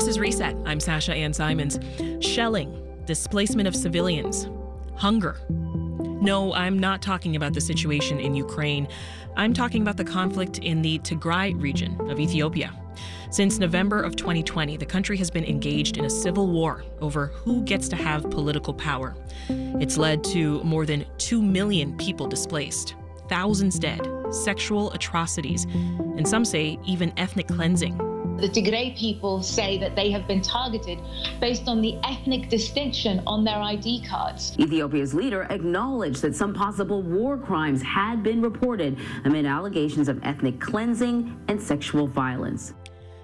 This is Reset. I'm Sasha Ann Simons. Shelling, displacement of civilians, hunger. No, I'm not talking about the situation in Ukraine. I'm talking about the conflict in the Tigray region of Ethiopia. Since November of 2020, the country has been engaged in a civil war over who gets to have political power. It's led to more than 2 million people displaced, thousands dead, sexual atrocities, and some say even ethnic cleansing. The Tigray people say that they have been targeted based on the ethnic distinction on their ID cards. Ethiopia's leader acknowledged that some possible war crimes had been reported amid allegations of ethnic cleansing and sexual violence.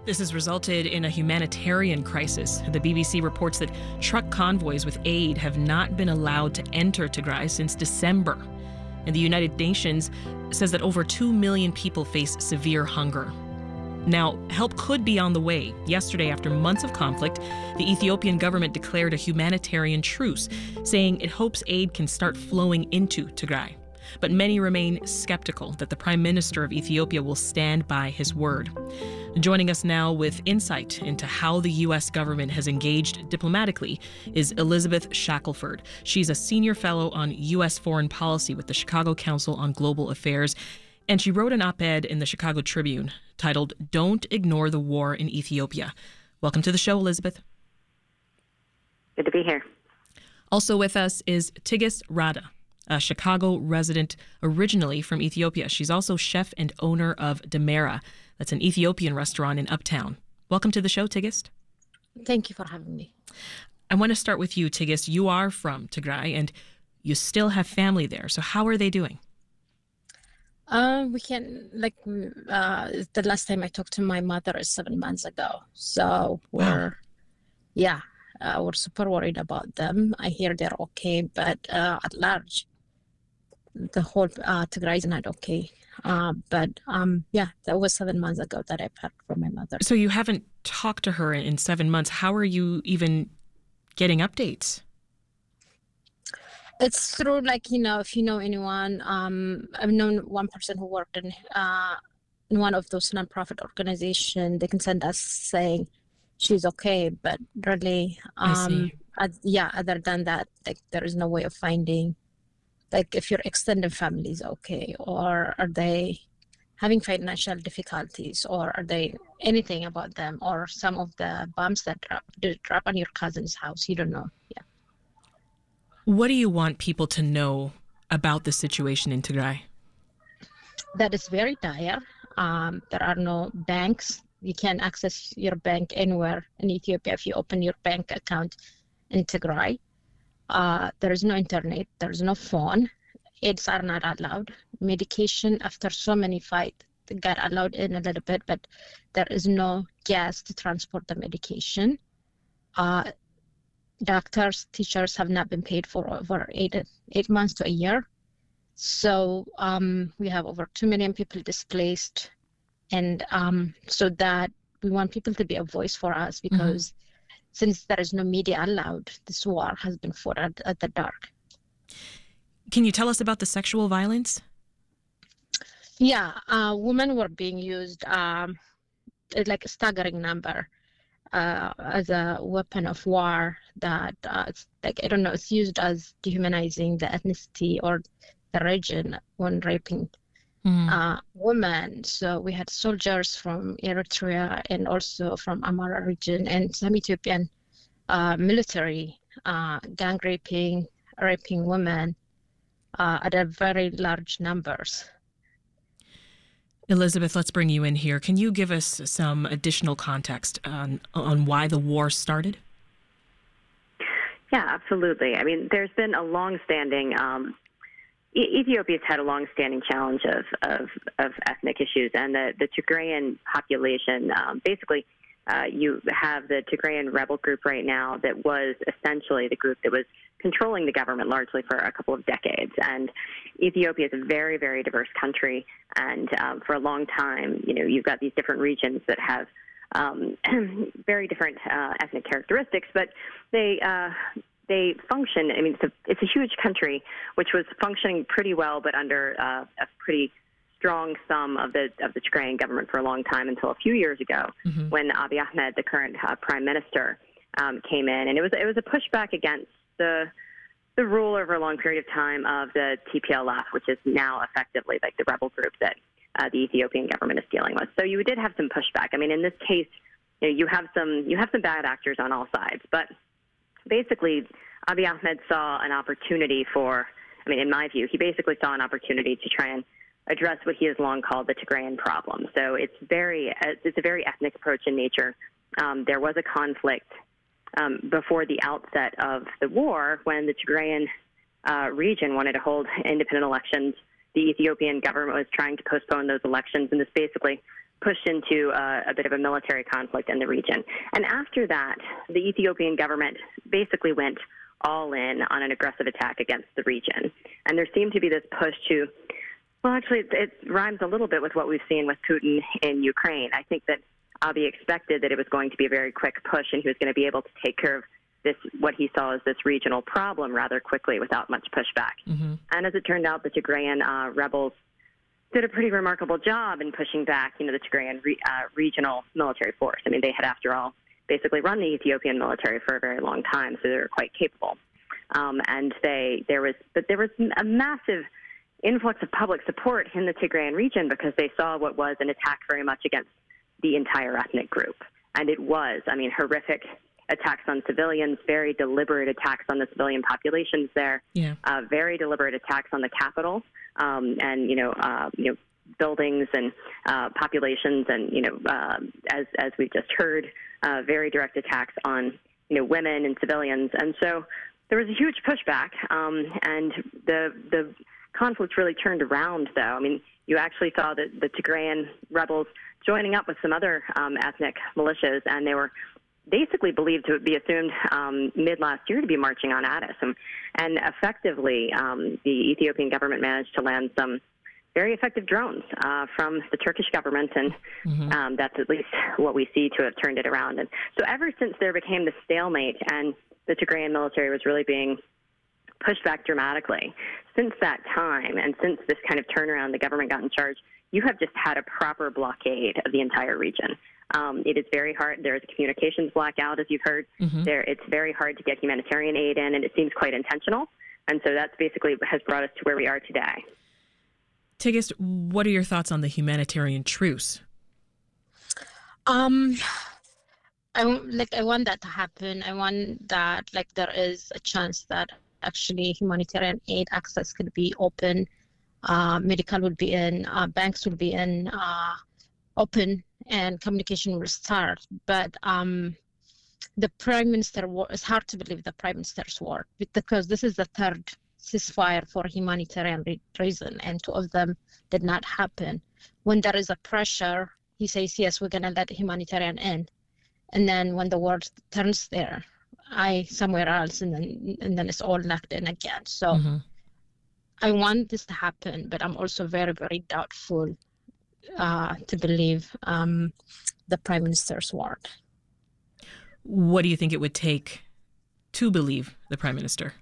This has resulted in a humanitarian crisis. The BBC reports that truck convoys with aid have not been allowed to enter Tigray since December. And the United Nations says that over 2 million people face severe hunger. Now, help could be on the way. Yesterday, after months of conflict, the Ethiopian government declared a humanitarian truce, saying it hopes aid can start flowing into Tigray. But many remain skeptical that the Prime Minister of Ethiopia will stand by his word. Joining us now with insight into how the U.S. government has engaged diplomatically is Elizabeth Shackelford. She's a senior fellow on U.S. foreign policy with the Chicago Council on Global Affairs and she wrote an op ed in the Chicago Tribune titled, Don't Ignore the War in Ethiopia. Welcome to the show, Elizabeth. Good to be here. Also with us is Tigist Reda, a Chicago resident originally from Ethiopia. She's also chef and owner of Demera. That's an Ethiopian restaurant in Uptown. Welcome to the show, Tigist. Thank you for having me. I want to start with you, Tigist. You are from Tigray and you still have family there. So, how are they doing? Uh, we can like uh, the last time I talked to my mother is seven months ago. So we're, wow. yeah, uh, we're super worried about them. I hear they're okay, but uh, at large, the whole uh, Tigray is not okay. Uh, but um, yeah, that was seven months ago that I've heard from my mother. So you haven't talked to her in seven months. How are you even getting updates? It's through like you know if you know anyone um i've known one person who worked in uh in one of those nonprofit organizations they can send us saying she's okay but really um yeah other than that like there is no way of finding like if your extended family is okay or are they having financial difficulties or are they anything about them or some of the bombs that drop, drop on your cousin's house you don't know. Yeah what do you want people to know about the situation in Tigray? That is very dire. Um, there are no banks. You can't access your bank anywhere in Ethiopia if you open your bank account in Tigray. Uh, there is no internet. There is no phone. Aids are not allowed. Medication, after so many fights, got allowed in a little bit, but there is no gas to transport the medication. Uh, doctors, teachers have not been paid for over eight, eight months to a year. So um, we have over 2 million people displaced. And um, so that we want people to be a voice for us mm-hmm. because mm-hmm. since there is no media allowed, this war has been fought at, at the dark. Can you tell us about the sexual violence? Yeah, uh, women were being used um, like a staggering number uh, as a weapon of war that uh, it's like I don't know it's used as dehumanizing the ethnicity or the region when raping mm. uh, women. So we had soldiers from Eritrea and also from Amhara region and some Ethiopian uh, military uh, gang raping, raping women uh, at a very large numbers. Elizabeth, let's bring you in here. Can you give us some additional context on, on why the war started? Yeah, absolutely. I mean, there's been a long-standing um, Ethiopia's had a long-standing challenge of, of, of, ethnic issues, and the, the Tigrayan population um, basically. Uh, you have the Tigrayan rebel group right now that was essentially the group that was controlling the government largely for a couple of decades. And Ethiopia is a very, very diverse country. And um, for a long time, you know, you've got these different regions that have um, very different uh, ethnic characteristics, but they uh, they function. I mean, it's a, it's a huge country which was functioning pretty well, but under uh, a pretty strong thumb of the of the Tigrayan government for a long time until a few years ago mm-hmm. when Abiy Ahmed, the current uh, prime minister, um, came in, and it was it was a pushback against the the rule over a long period of time of the TPLF, which is now effectively like the rebel group that uh, the Ethiopian government is dealing with. So you did have some pushback. I mean, in this case, you, know, you have some you have some bad actors on all sides, but basically, Abiy Ahmed saw an opportunity for. I mean, in my view, he basically saw an opportunity to try and address what he has long called the Tigrayan problem. So it's very it's a very ethnic approach in nature. Um, there was a conflict um, before the outset of the war when the Tigrayan uh, region wanted to hold independent elections. The Ethiopian government was trying to postpone those elections, and this basically pushed into uh, a bit of a military conflict in the region. And after that, the Ethiopian government basically went all in on an aggressive attack against the region. And there seemed to be this push to well, actually, it, it rhymes a little bit with what we've seen with Putin in Ukraine. I think that Abiy expected that it was going to be a very quick push, and he was going to be able to take care of this what he saw as this regional problem rather quickly without much pushback. Mm-hmm. And as it turned out, the Tigrayan uh, rebels did a pretty remarkable job in pushing back, you know, the Tigrayan re- uh, regional military force. I mean, they had, after all, basically run the Ethiopian military for a very long time, so they were quite capable. Um, and they there was, but there was a massive influx of public support in the Tigrayan region because they saw what was an attack very much against the entire ethnic group. And it was, I mean, horrific attacks on civilians, very deliberate attacks on the civilian populations there, yeah. uh, very deliberate attacks on the capital, um, and you know, uh, you know, buildings and uh, populations, and you know, uh, as as we've just heard, uh, very direct attacks on you know women and civilians, and so there was a huge pushback, um, and the the conflict really turned around, though. I mean, you actually saw the, the Tigrayan rebels joining up with some other um, ethnic militias, and they were basically believed to be assumed um, mid last year to be marching on Addis. And, and effectively, um, the Ethiopian government managed to land some very effective drones uh, from the Turkish government, and mm-hmm. um, that's at least what we see to have turned it around. And so, ever since there became the stalemate and the Tigrayan military was really being pushed back dramatically. Since that time, and since this kind of turnaround, the government got in charge, you have just had a proper blockade of the entire region. Um, it is very hard. There is a communications blackout, as you've heard. Mm-hmm. There, it's very hard to get humanitarian aid in, and it seems quite intentional. And so that's basically what has brought us to where we are today. Tigist, what are your thoughts on the humanitarian truce? Um, I like I want that to happen. I want that like there is a chance that actually humanitarian aid access could be open, medical will be in, uh, banks will be in, uh, open, and communication will start. But um, the prime minister, it's hard to believe the prime minister's word because this is the third ceasefire for humanitarian reason, and two of them did not happen. When there is a pressure, he says, yes, we're going to let humanitarian in. And then when the world turns there, I somewhere else, and then and then it's all locked in again. So mm-hmm. I want this to happen, but I'm also very very doubtful uh, to believe um, the prime minister's word. What do you think it would take to believe the prime minister?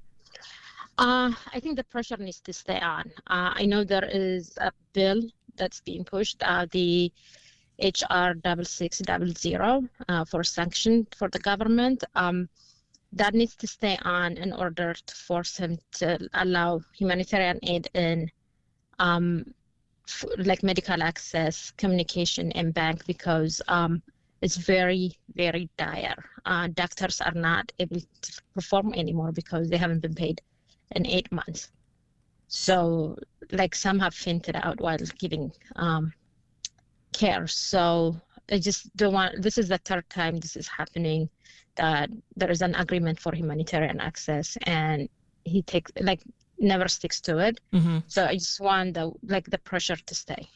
Uh, I think the pressure needs to stay on. Uh, I know there is a bill that's being pushed, uh, the HR double six double zero uh, for sanction for the government. Um, that needs to stay on in order to force him to allow humanitarian aid in um, f- like medical access, communication, and bank because um, it's very, very dire. Uh, doctors are not able to perform anymore because they haven't been paid in eight months. So, like some have fainted out while giving um, care. So, I just don't want. This is the third time this is happening that there is an agreement for humanitarian access and he takes like never sticks to it mm-hmm. so i just want the like the pressure to stay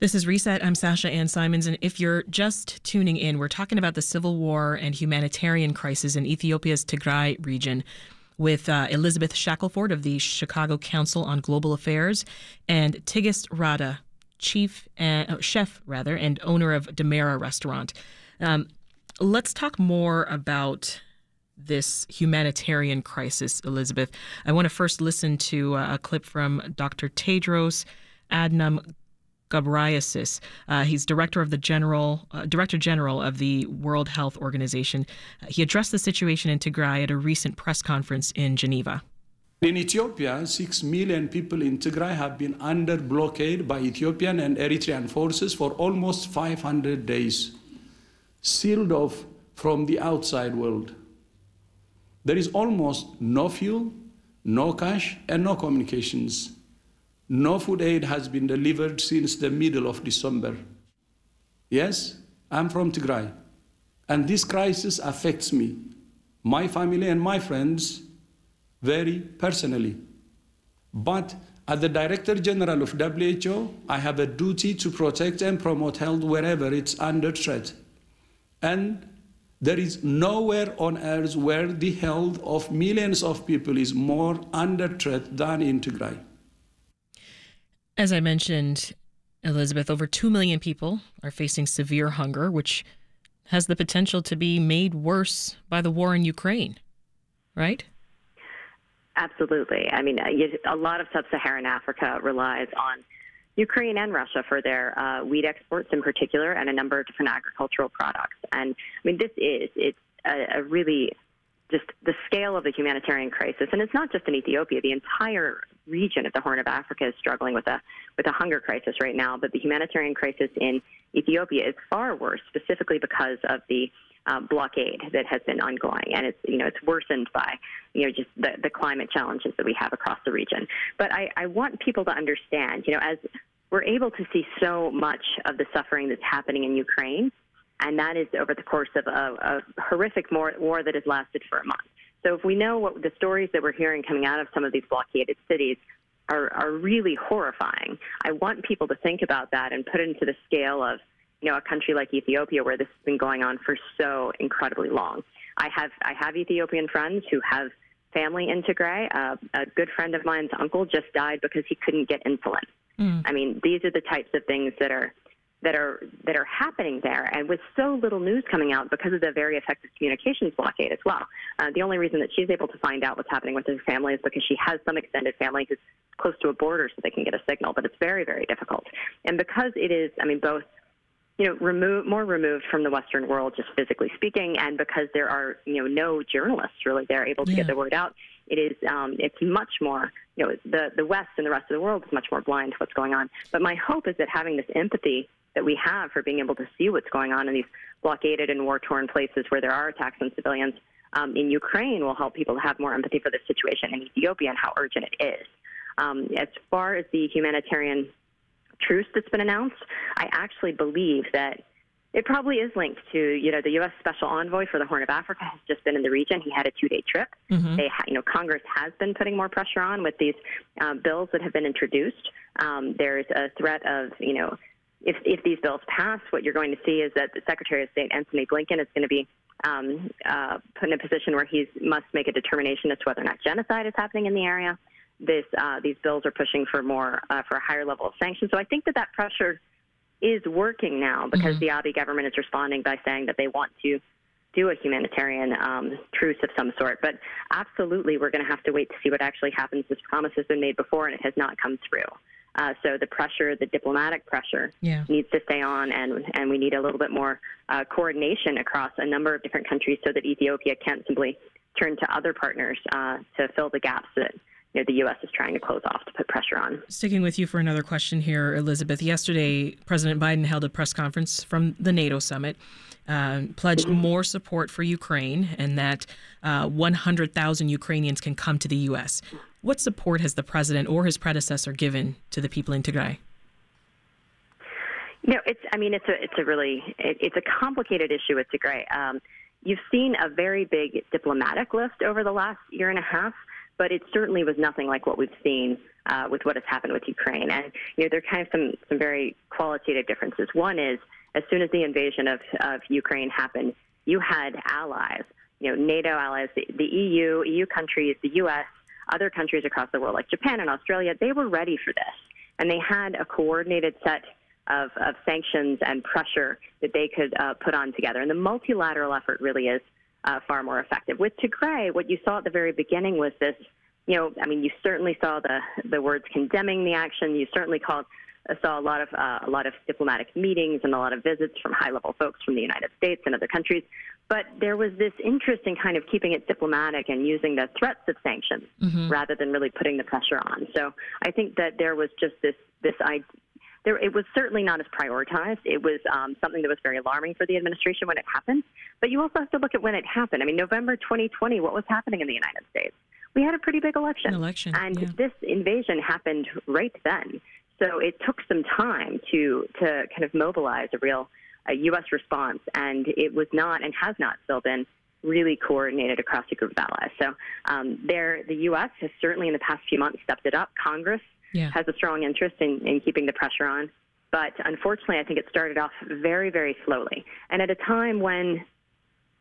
this is Reset. I'm Sasha Ann Simons. And if you're just tuning in, we're talking about the civil war and humanitarian crisis in Ethiopia's Tigray region with uh, Elizabeth Shackelford of the Chicago Council on Global Affairs and Tigist Reda, chief, uh, chef rather, and owner of Demera Restaurant. Um, let's talk more about this humanitarian crisis, Elizabeth. I want to first listen to uh, a clip from Dr. Tedros Adhanom Ghebreyesus. Uh, he's director of the general uh, director general of the World Health Organization. Uh, he addressed the situation in Tigray at a recent press conference in Geneva. In Ethiopia, six million people in Tigray have been under blockade by Ethiopian and Eritrean forces for almost 500 days, sealed off from the outside world. There is almost no fuel, no cash, and no communications. No food aid has been delivered since the middle of December. Yes, I'm from Tigray, and this crisis affects me, my family, and my friends very personally. But as the Director General of WHO, I have a duty to protect and promote health wherever it's under threat. And there is nowhere on earth where the health of millions of people is more under threat than in Tigray. As I mentioned, Elizabeth, over 2 million people are facing severe hunger, which has the potential to be made worse by the war in Ukraine, right? Absolutely. I mean, a lot of sub Saharan Africa relies on Ukraine and Russia for their uh, wheat exports in particular and a number of different agricultural products. And I mean, this is, it's a, a really just the scale of the humanitarian crisis, and it's not just in Ethiopia. The entire region of the Horn of Africa is struggling with a with a hunger crisis right now. But the humanitarian crisis in Ethiopia is far worse, specifically because of the uh, blockade that has been ongoing, and it's you know it's worsened by you know just the, the climate challenges that we have across the region. But I, I want people to understand, you know, as we're able to see so much of the suffering that's happening in Ukraine and that is over the course of a, a horrific war, war that has lasted for a month. So if we know what the stories that we're hearing coming out of some of these blockaded cities are, are really horrifying, I want people to think about that and put it into the scale of, you know, a country like Ethiopia where this has been going on for so incredibly long. I have I have Ethiopian friends who have family in Tigray. Uh, a good friend of mine's uncle just died because he couldn't get insulin. Mm. I mean, these are the types of things that are that are that are happening there, and with so little news coming out because of the very effective communications blockade as well. Uh, the only reason that she's able to find out what's happening with her family is because she has some extended family who's close to a border, so they can get a signal. But it's very very difficult, and because it is, I mean, both you know, remove, more removed from the Western world, just physically speaking, and because there are, you know, no journalists really there able to yeah. get the word out, it is, um, it's much more, you know, the the West and the rest of the world is much more blind to what's going on. But my hope is that having this empathy that we have for being able to see what's going on in these blockaded and war torn places where there are attacks on civilians um, in Ukraine will help people to have more empathy for the situation in Ethiopia and how urgent it is. Um, as far as the humanitarian truce that's been announced, I actually believe that it probably is linked to, you know, the U.S. Special Envoy for the Horn of Africa has just been in the region. He had a two-day trip. Mm-hmm. They, ha- you know, Congress has been putting more pressure on with these um, bills that have been introduced. Um, there's a threat of, you know, if, if these bills pass, what you're going to see is that the Secretary of State Antony Blinken is going to be um, uh, put in a position where he must make a determination as to whether or not genocide is happening in the area. This, uh, these bills are pushing for more uh, for a higher level of sanctions. So I think that that pressure is working now because mm-hmm. the Abiy government is responding by saying that they want to do a humanitarian um, truce of some sort. But absolutely, we're going to have to wait to see what actually happens. This promise has been made before, and it has not come through. Uh, so the pressure, the diplomatic pressure, yeah. needs to stay on, and and we need a little bit more uh, coordination across a number of different countries, so that Ethiopia can't simply turn to other partners uh, to fill the gaps that you know, the U.S. is trying to close off to put pressure on. Sticking with you for another question here, Elizabeth. Yesterday, President Biden held a press conference from the NATO summit, uh, pledged mm-hmm. more support for Ukraine, and that uh, 100,000 Ukrainians can come to the U.S. What support has the president or his predecessor given to the people in Tigray? You know, it's. I mean, it's a it's a really it, it's a complicated issue with Tigray. Um, you've seen a very big diplomatic lift over the last year and a half, but it certainly was nothing like what we've seen uh, with what has happened with Ukraine. And you know, there are kind of some some very qualitative differences. One is as soon as the invasion of of Ukraine happened, you had allies, you know, NATO allies, the, the EU, EU countries, the U.S other countries across the world, like Japan and Australia, they were ready for this. And they had a coordinated set of, of sanctions and pressure that they could uh, put on together. And the multilateral effort really is uh, far more effective. With Tigray, what you saw at the very beginning was this. You know, I mean, you certainly saw the the words condemning the action. You certainly called saw a lot of uh, a lot of diplomatic meetings and a lot of visits from high level folks from the United States and other countries. But there was this interest in kind of keeping it diplomatic and using the threats of sanctions mm-hmm. rather than really putting the pressure on. So I think that there was just this this idea. There, it was certainly not as prioritized. It was um, something that was very alarming for the administration when it happened. But you also have to look at when it happened. I mean, November 2020, what was happening in the United States? We had a pretty big election. An election and yeah. this invasion happened right then. So it took some time to to kind of mobilize a real a U.S. response, and it was not and has not still been really coordinated across a group of allies. So um, there, the U.S. has certainly in the past few months stepped it up. Congress yeah. has a strong interest in, in keeping the pressure on. But unfortunately, I think it started off very, very slowly. And at a time when,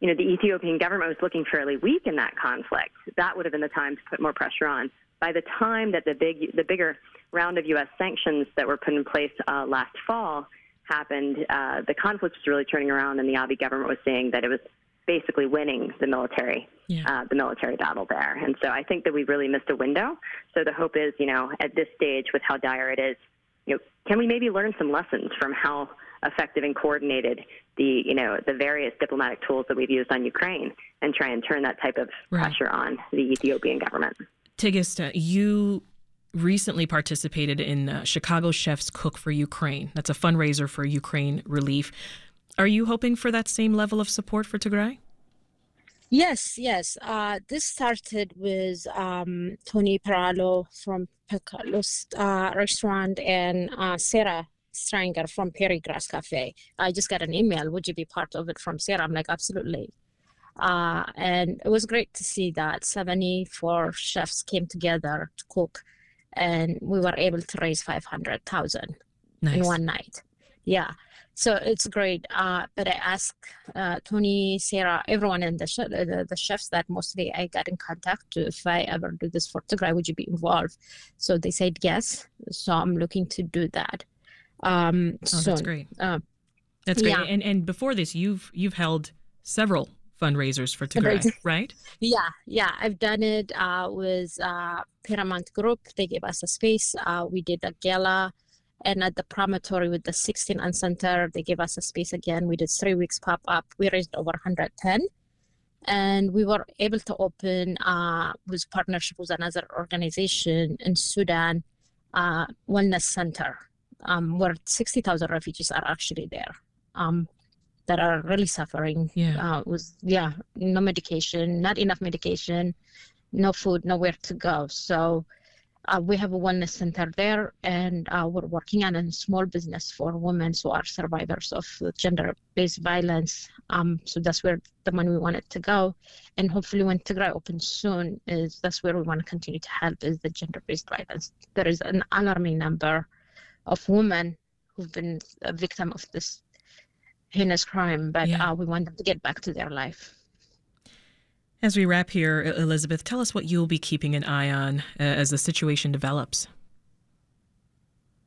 you know, the Ethiopian government was looking fairly weak in that conflict, that would have been the time to put more pressure on. By the time that the big, the bigger round of U.S. sanctions that were put in place uh, last fall happened, uh, the conflict was really turning around, and the Abiy government was saying that it was basically winning the military, yeah. uh, the military battle there. And so I think that we really missed a window. So the hope is, you know, at this stage, with how dire it is, you know, can we maybe learn some lessons from how effective and coordinated the, you know, the various diplomatic tools that we've used on Ukraine, and try and turn that type of right. pressure on the Ethiopian government. Tigist, uh, you recently participated in uh, Chicago Chefs Cook for Ukraine. That's a fundraiser for Ukraine relief. Are you hoping for that same level of support for Tigray? Yes, yes. Uh, this started with um, Tony Priolo from Pekalos uh, restaurant and uh, Sarah Stegner from Prairie Grass Cafe. I just got an email. Would you be part of it from Sarah? I'm like, absolutely. Uh, and it was great to see that 74 chefs came together to cook and we were able to raise 500,000 nice. in one night. Yeah. So it's great. Uh, but I asked uh, Tony, Sarah, everyone in the, sh- the, the chefs that mostly I got in contact to if I ever do this for Tigray, would you be involved? So they said yes. So I'm looking to do that. Um, oh, soon. that's great. Uh, that's great. Yeah. And and before this, you've you've held several fundraisers for Tigray, right? Yeah, yeah. I've done it uh, with uh, Paramount Group. They gave us a space. Uh, we did a gala. And at the promontory with the 16 and center, they gave us a space again. We did three weeks pop up. We raised over 110. And we were able to open uh, with partnership with another organization in Sudan, uh, Wellness Center, um, where 60,000 refugees are actually there. Um, that are really suffering yeah. Uh, with yeah no medication not enough medication no food nowhere to go so uh, we have a wellness center there and uh, we're working on a small business for women who are survivors of gender-based violence um, so that's where the money we wanted to go and hopefully when tigray opens soon is that's where we want to continue to help is the gender-based violence there is an alarming number of women who've been a victim of this heinous crime, but yeah. uh, we want them to get back to their life. As we wrap here, Elizabeth, tell us what you'll be keeping an eye on uh, as the situation develops.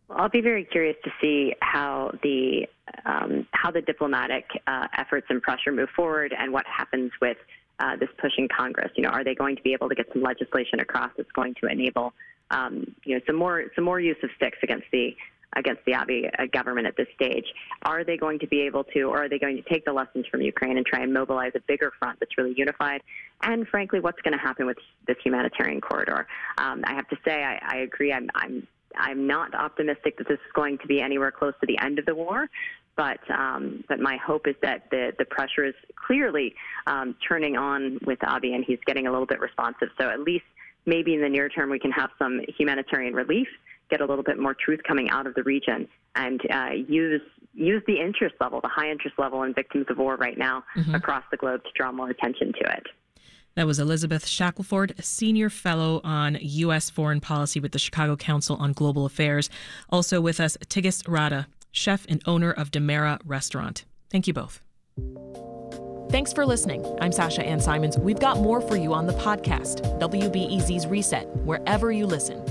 Well, I'll be very curious to see how the um, how the diplomatic uh, efforts and pressure move forward, and what happens with uh, this push in Congress. You know, are they going to be able to get some legislation across that's going to enable um, you know some more some more use of sticks against the against the Abiy uh, government at this stage. Are they going to be able to, or are they going to take the lessons from Ukraine and try and mobilize a bigger front that's really unified? And frankly, what's going to happen with this humanitarian corridor? Um, I have to say, I, I agree. I'm, I'm I'm not optimistic that this is going to be anywhere close to the end of the war, but um, but my hope is that the the pressure is clearly um, turning on with Abiy, and he's getting a little bit responsive. So at least maybe in the near term we can have some humanitarian relief get a little bit more truth coming out of the region and uh, use use the interest level, the high interest level in victims of war right now mm-hmm. across the globe to draw more attention to it. That was Elizabeth Shackelford, Senior Fellow on U.S. Foreign Policy with the Chicago Council on Global Affairs. Also with us, Tigist Reda, chef and owner of Demera Restaurant. Thank you both. Thanks for listening. I'm Sasha Ann Simons. We've got more for you on the podcast, WBEZ's Reset, wherever you listen.